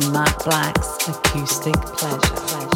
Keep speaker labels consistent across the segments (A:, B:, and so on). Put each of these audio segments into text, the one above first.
A: To Matt Black's Acoustic. Pleasure.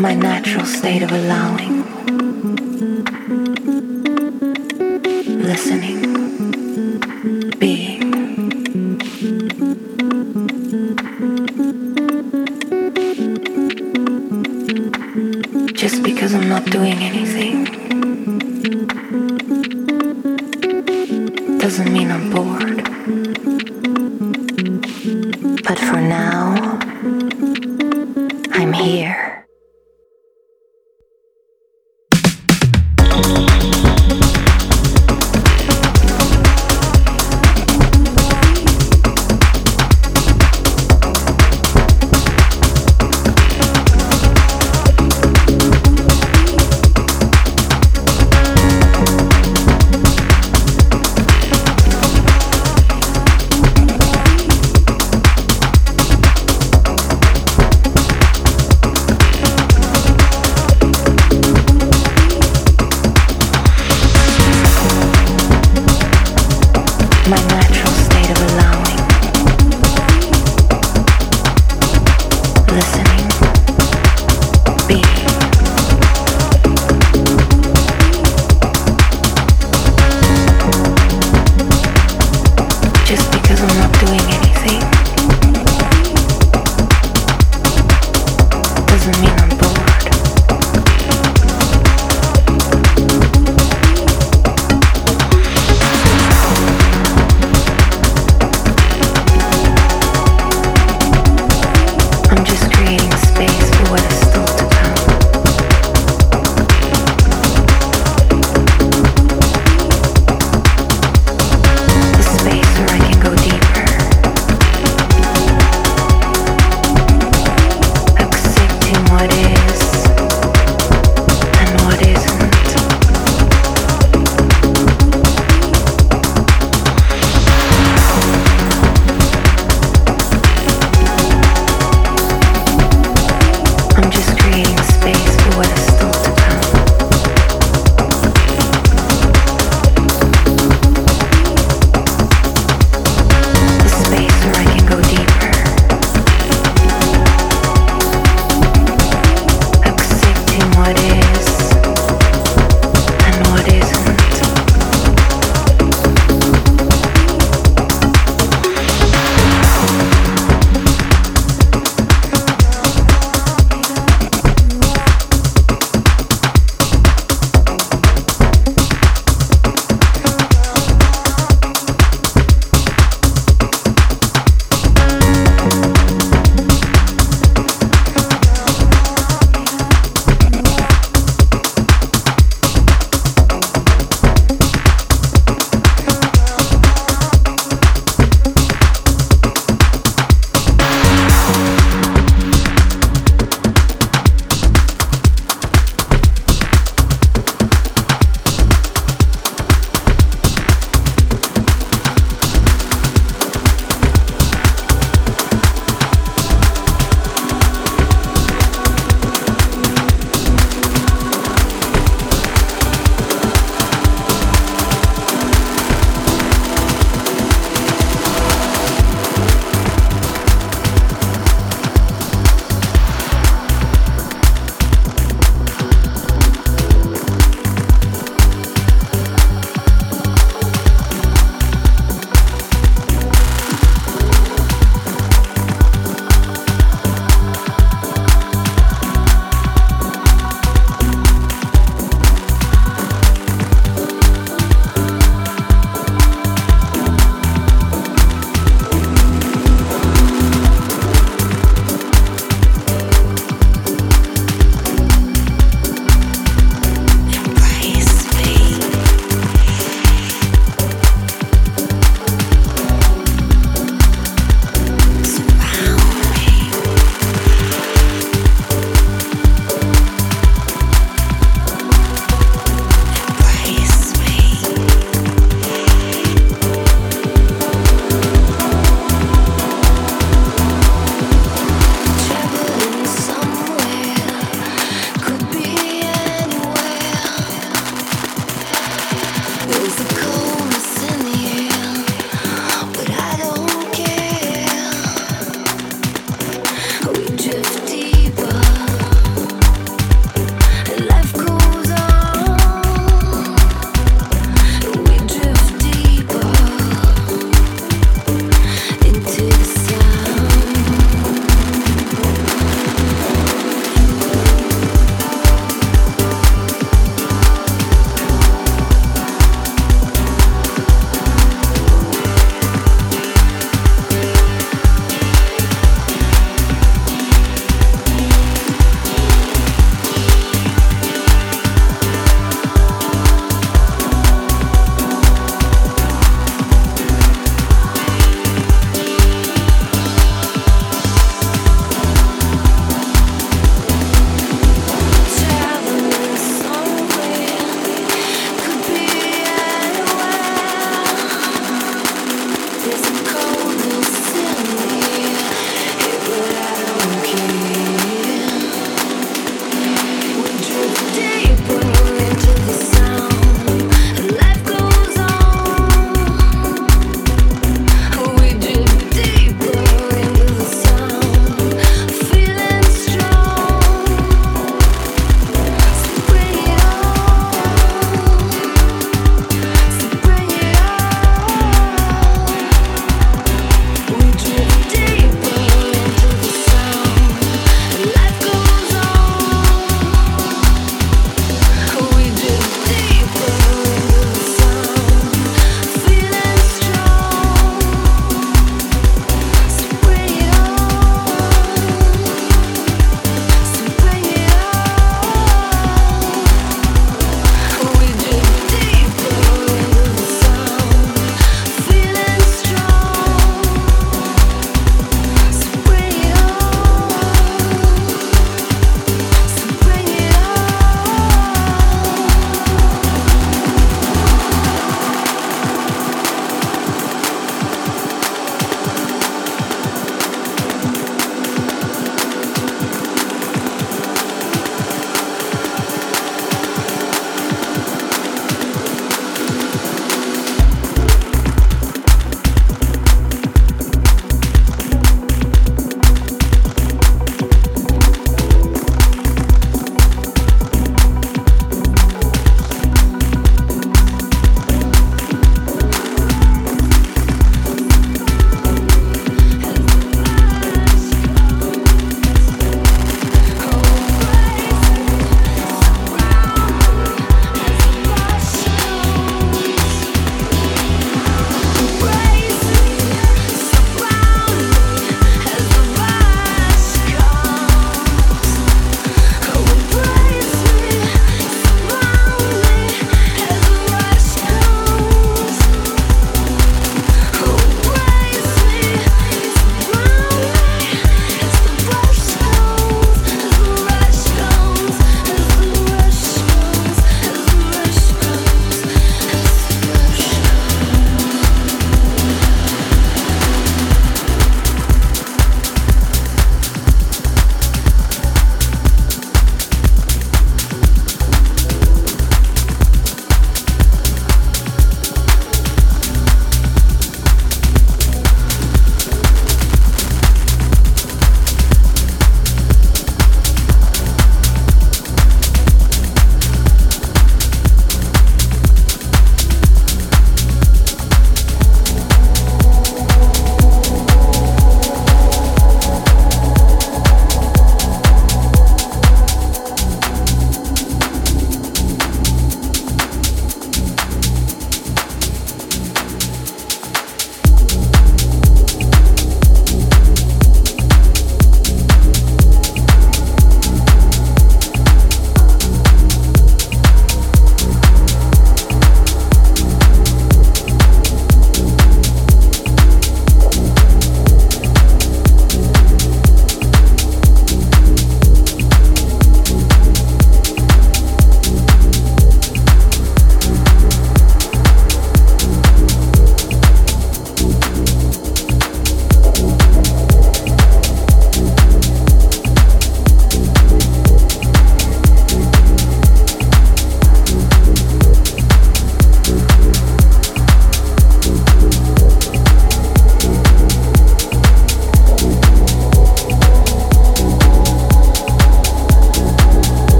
B: Natural state of allowing, listening, being. Just because I'm not doing anything doesn't mean I'm bored.